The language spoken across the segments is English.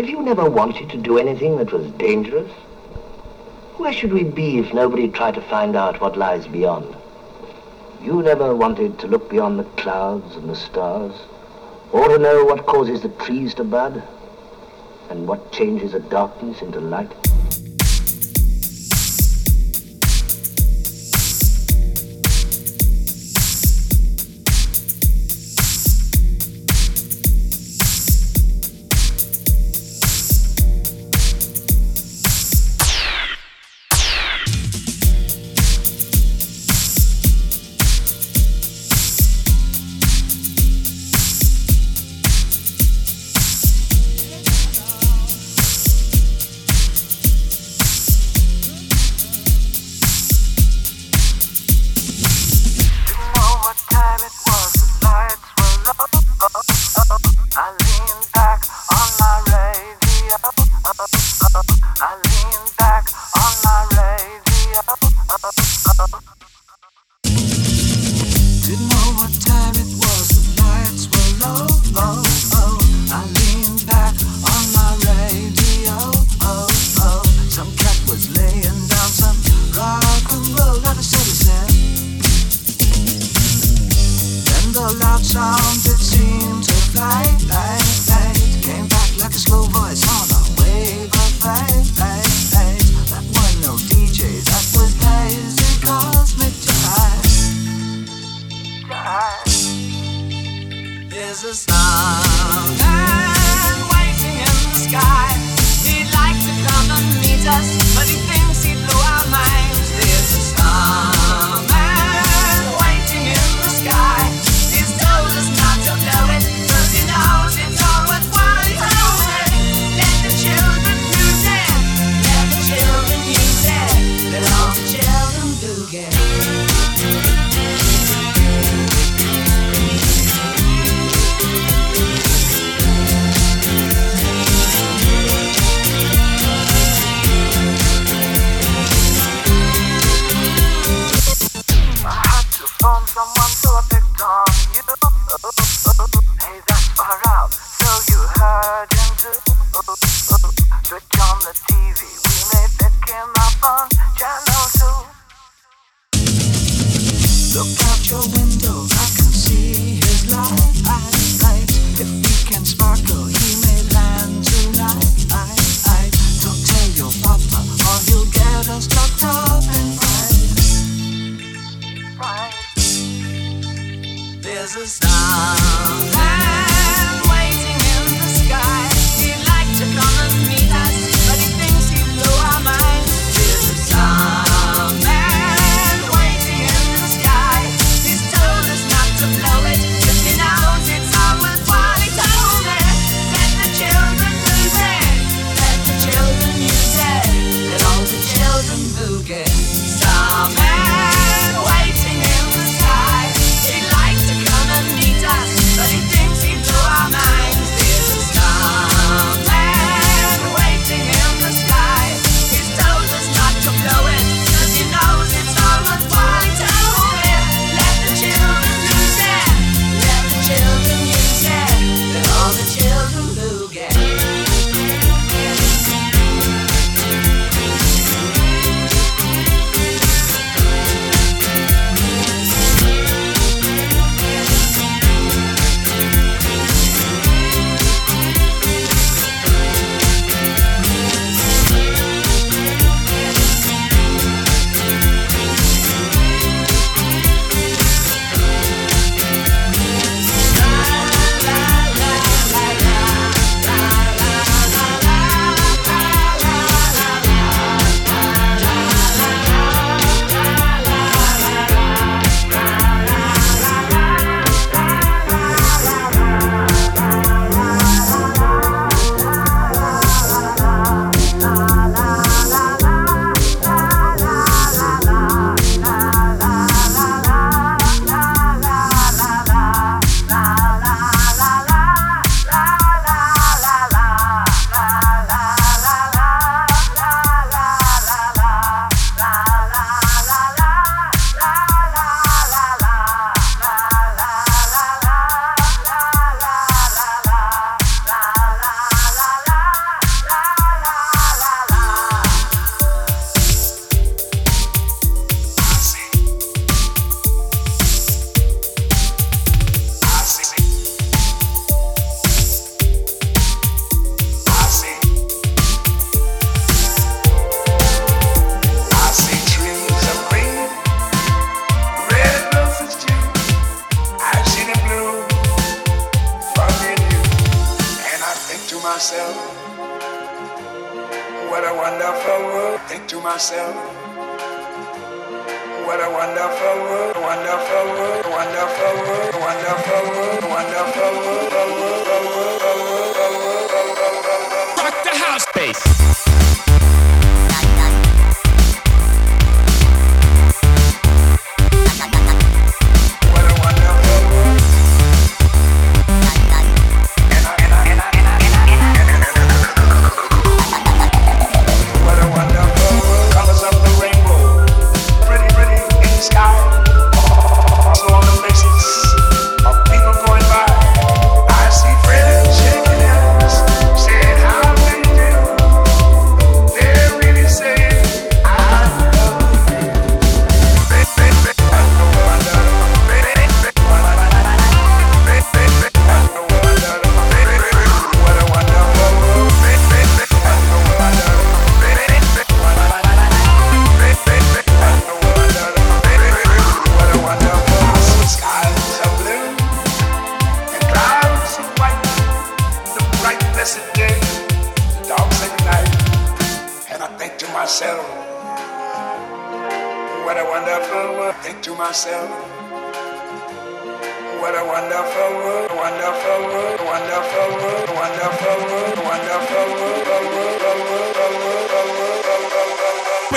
Have you never wanted to do anything that was dangerous? Where should we be if nobody tried to find out what lies beyond? You never wanted to look beyond the clouds and the stars, or to know what causes the trees to bud, and what changes the darkness into light?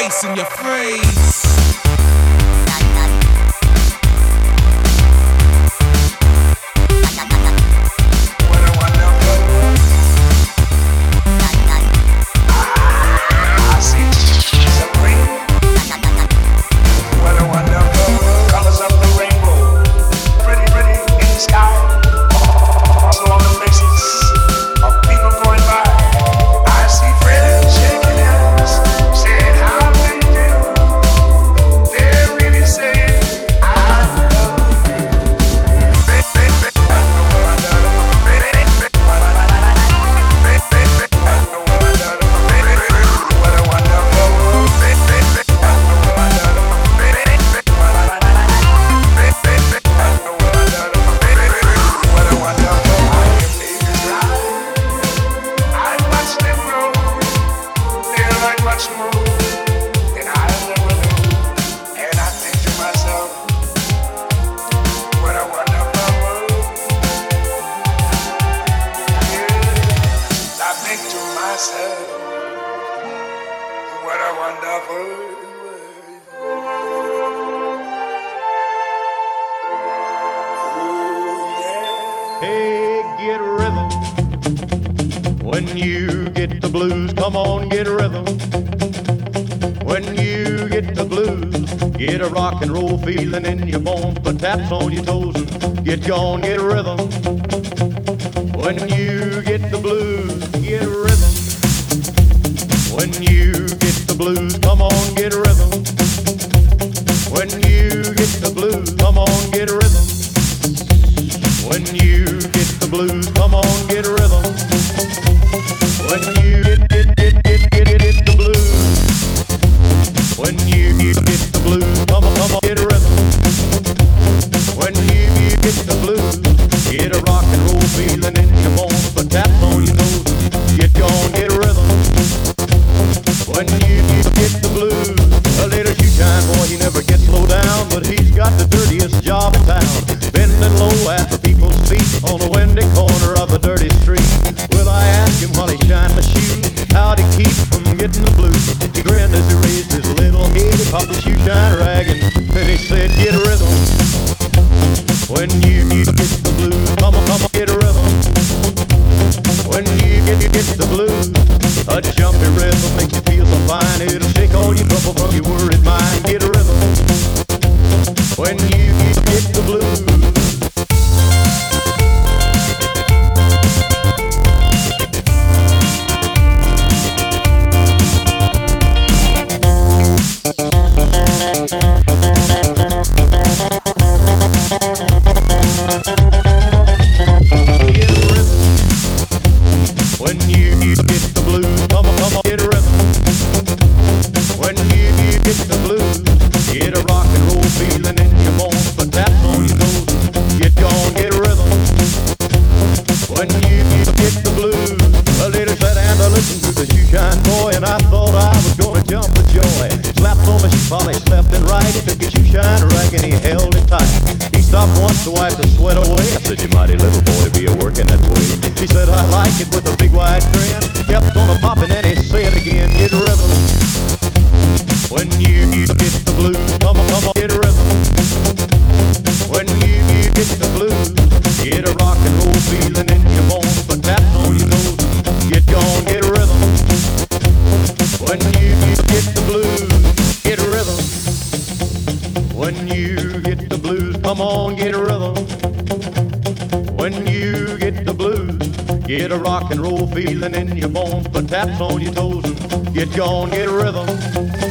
face in your face. Come on, Promised left and right, it took his shoe shine rag, and he held it tight. He stopped once to wipe the sweat away. I said, you mighty little boy, be a working that way. She said, I like it with a big wide grin. Kept on a popping and he said again, get rhythm. When you get the blues, come on, come on, get rhythm. feeling in your bones, put taps on your toes and get gone, get a rhythm.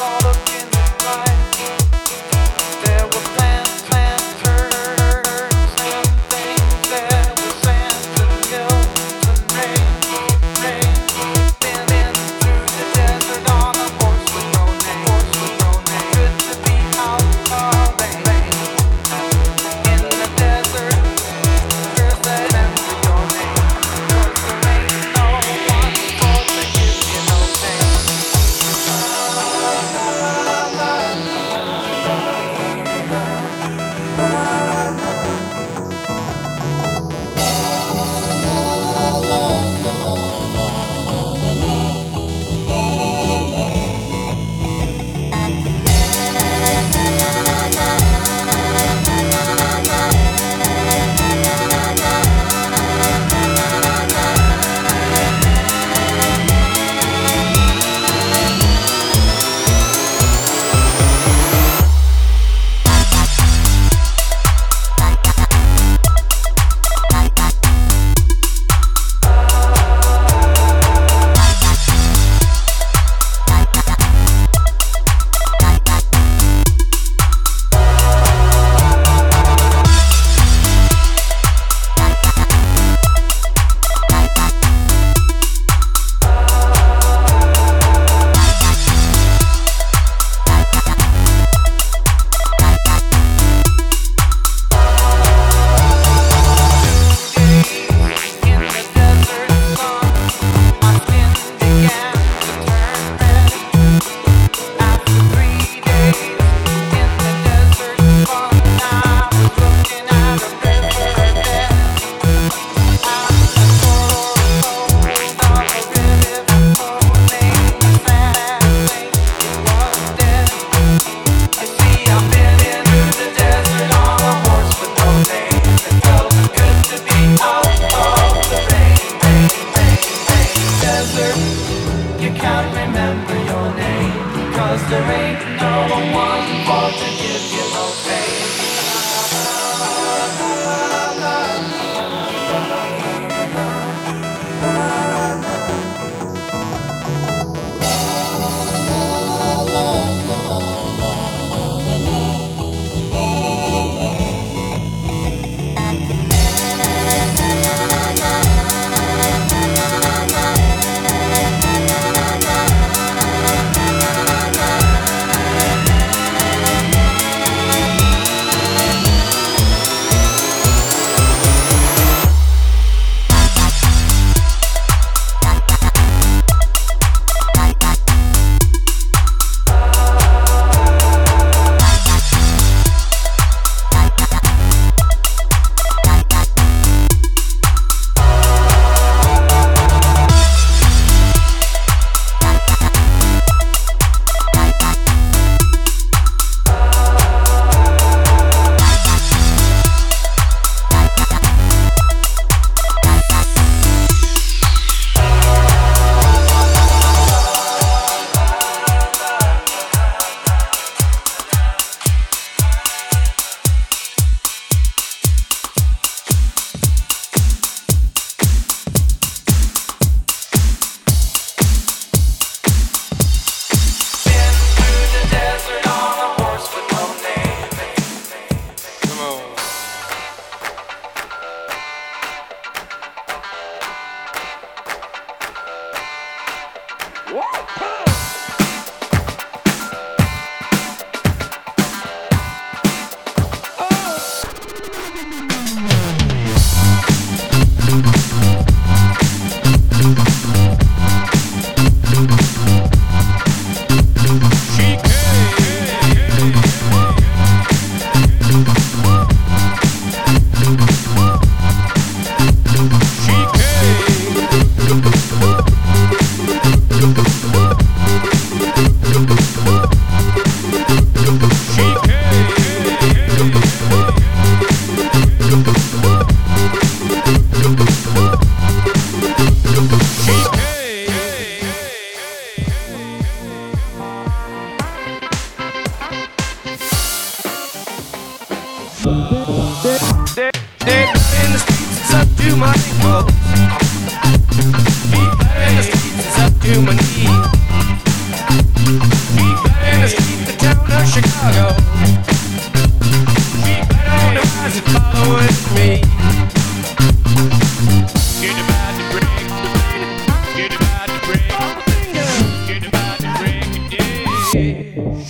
all the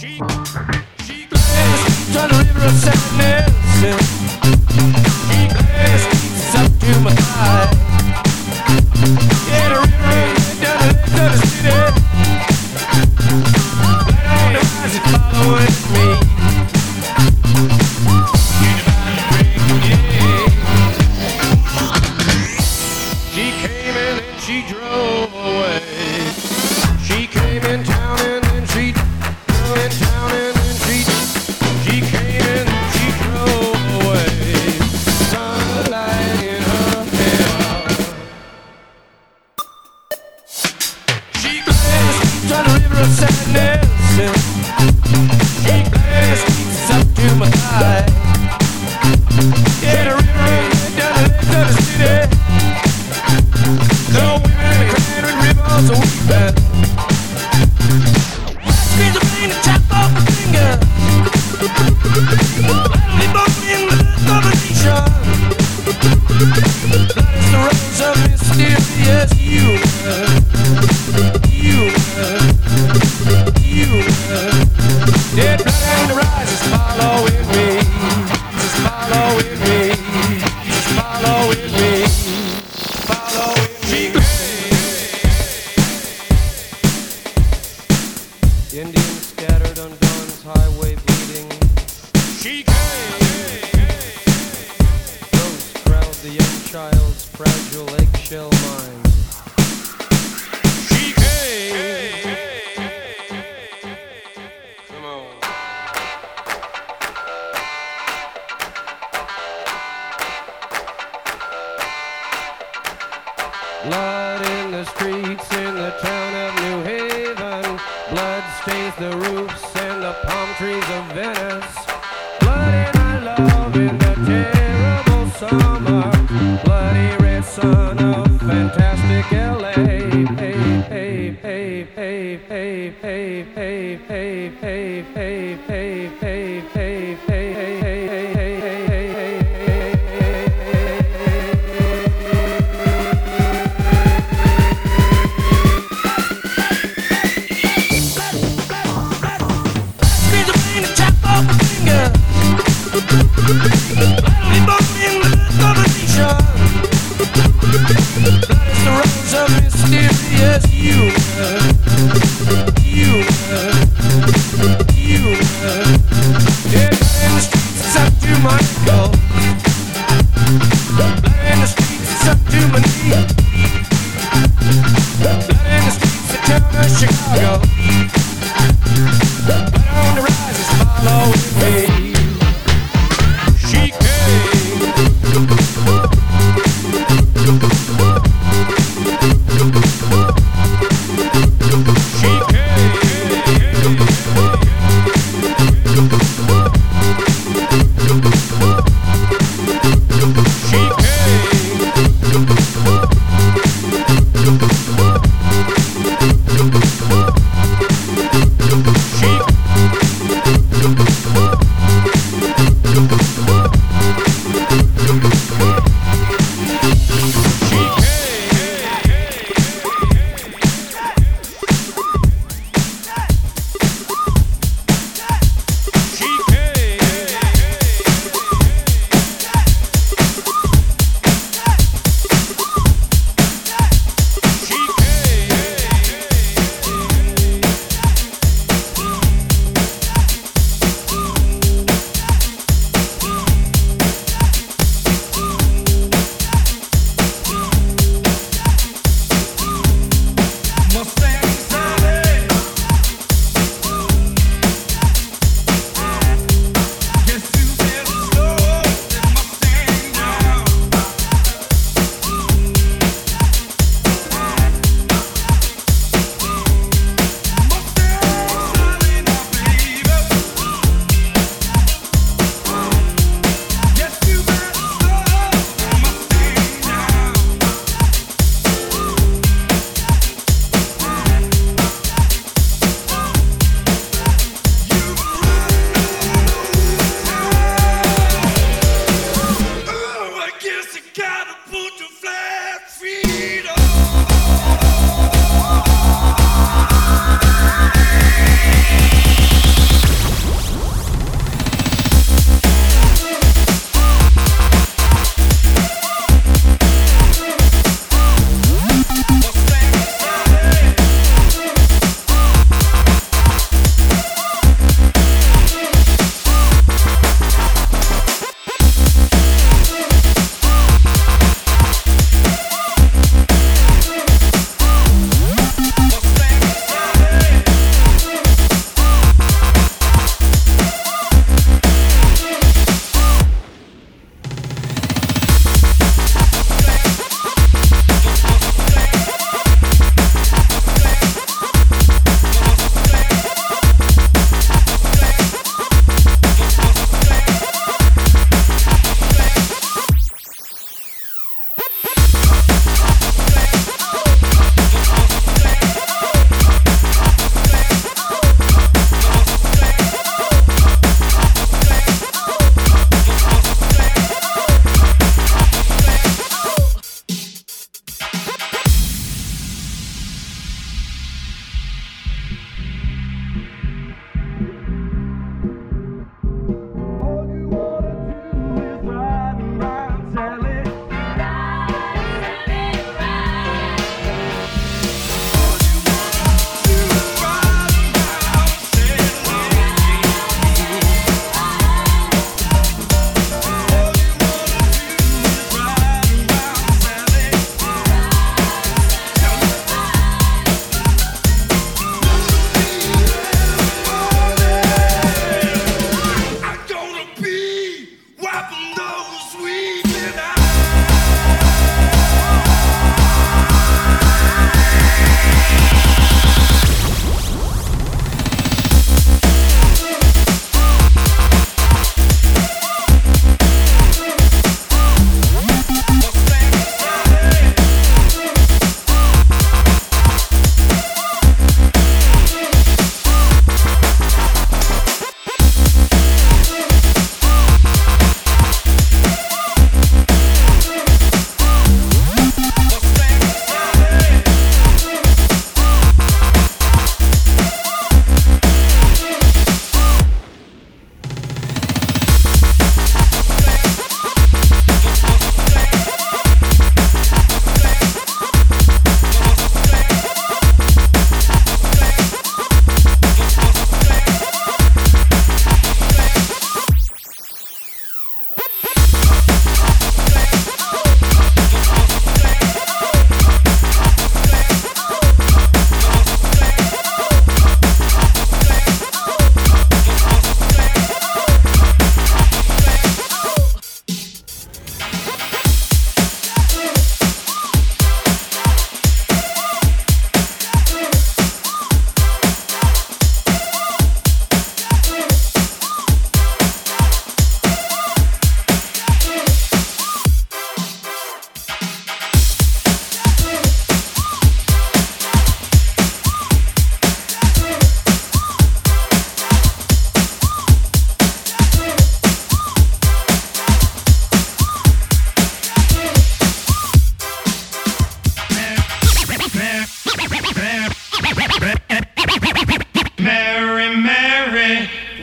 She, she glares, to sadness. Blood in the streets in the town of New Haven. Blood stains the roofs and the palm trees of Venice.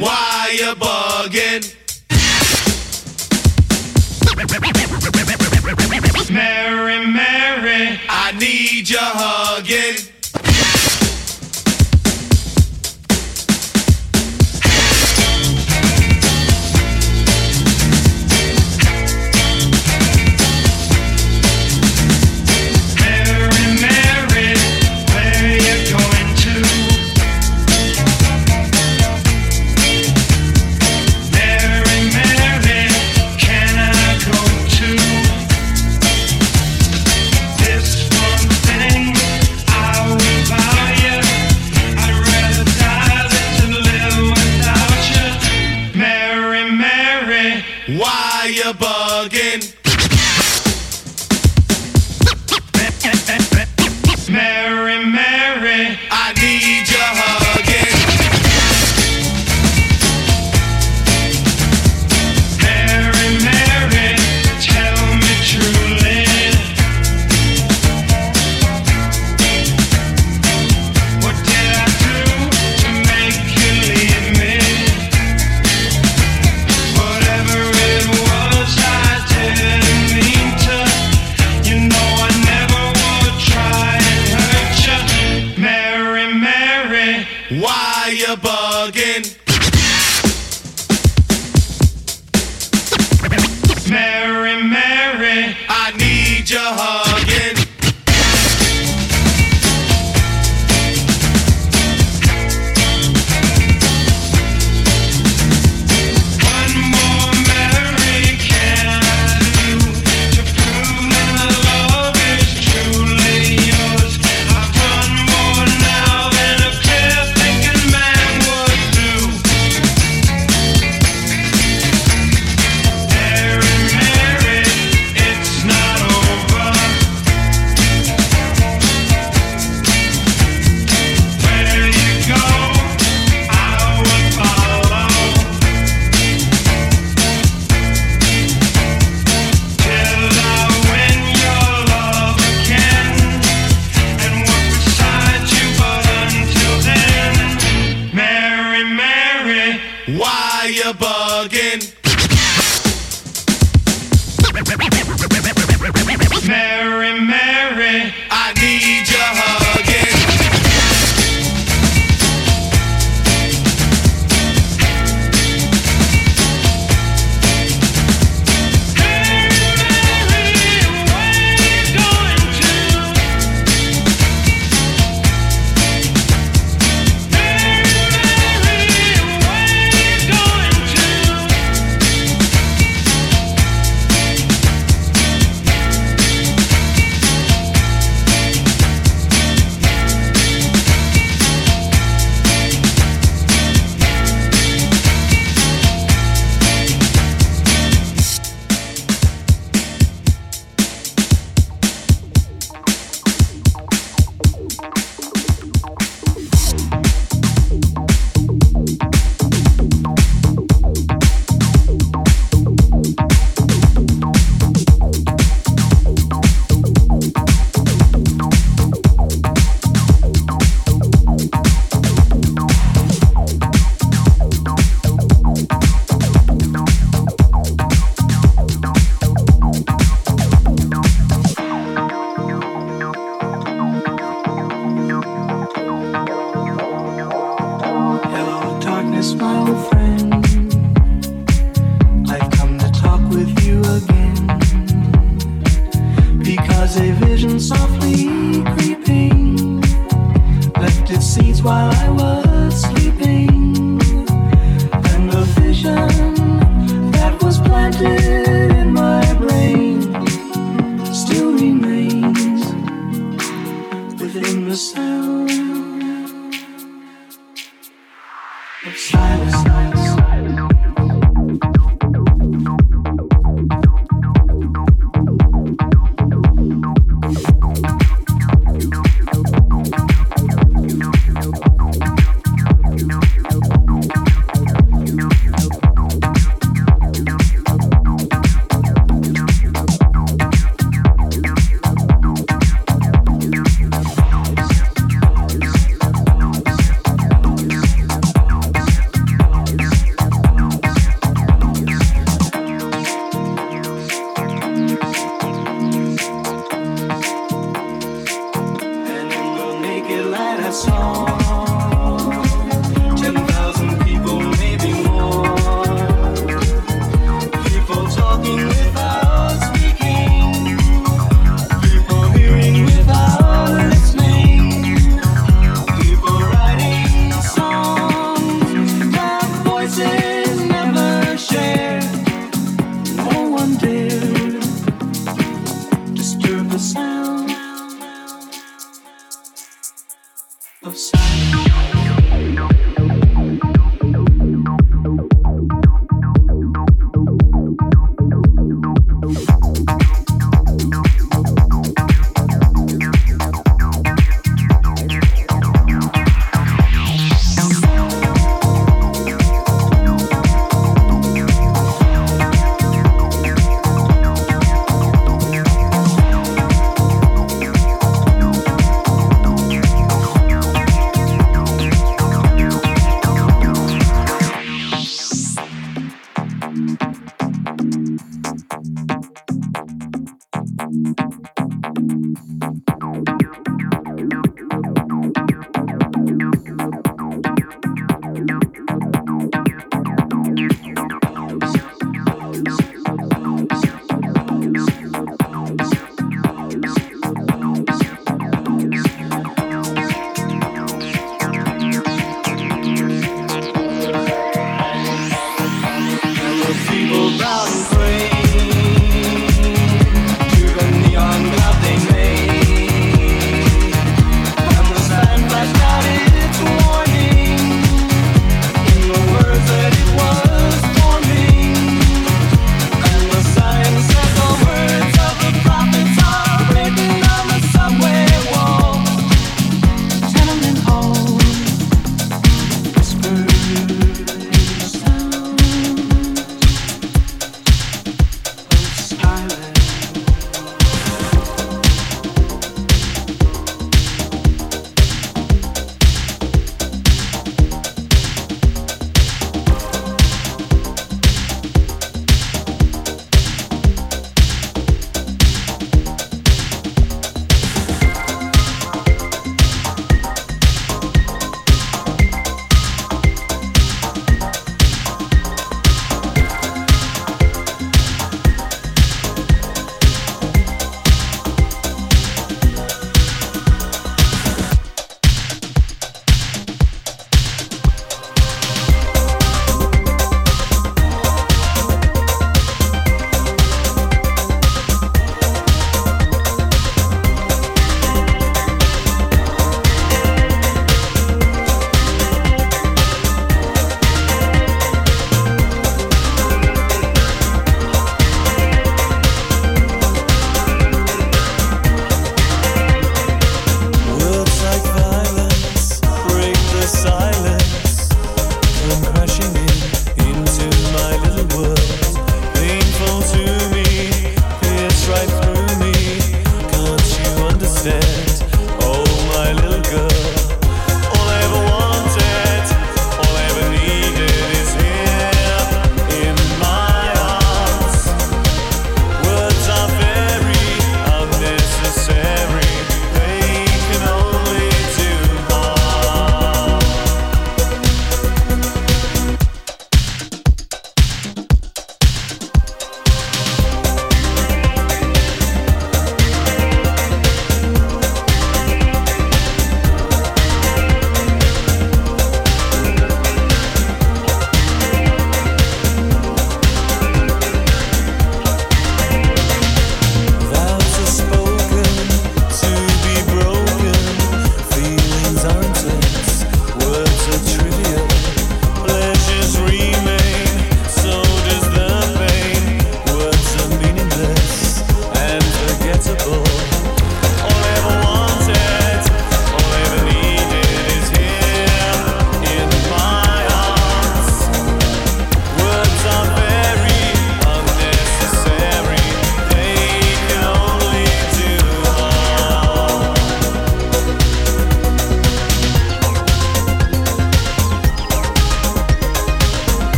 You bugging? Mary, Mary, I need you hugging.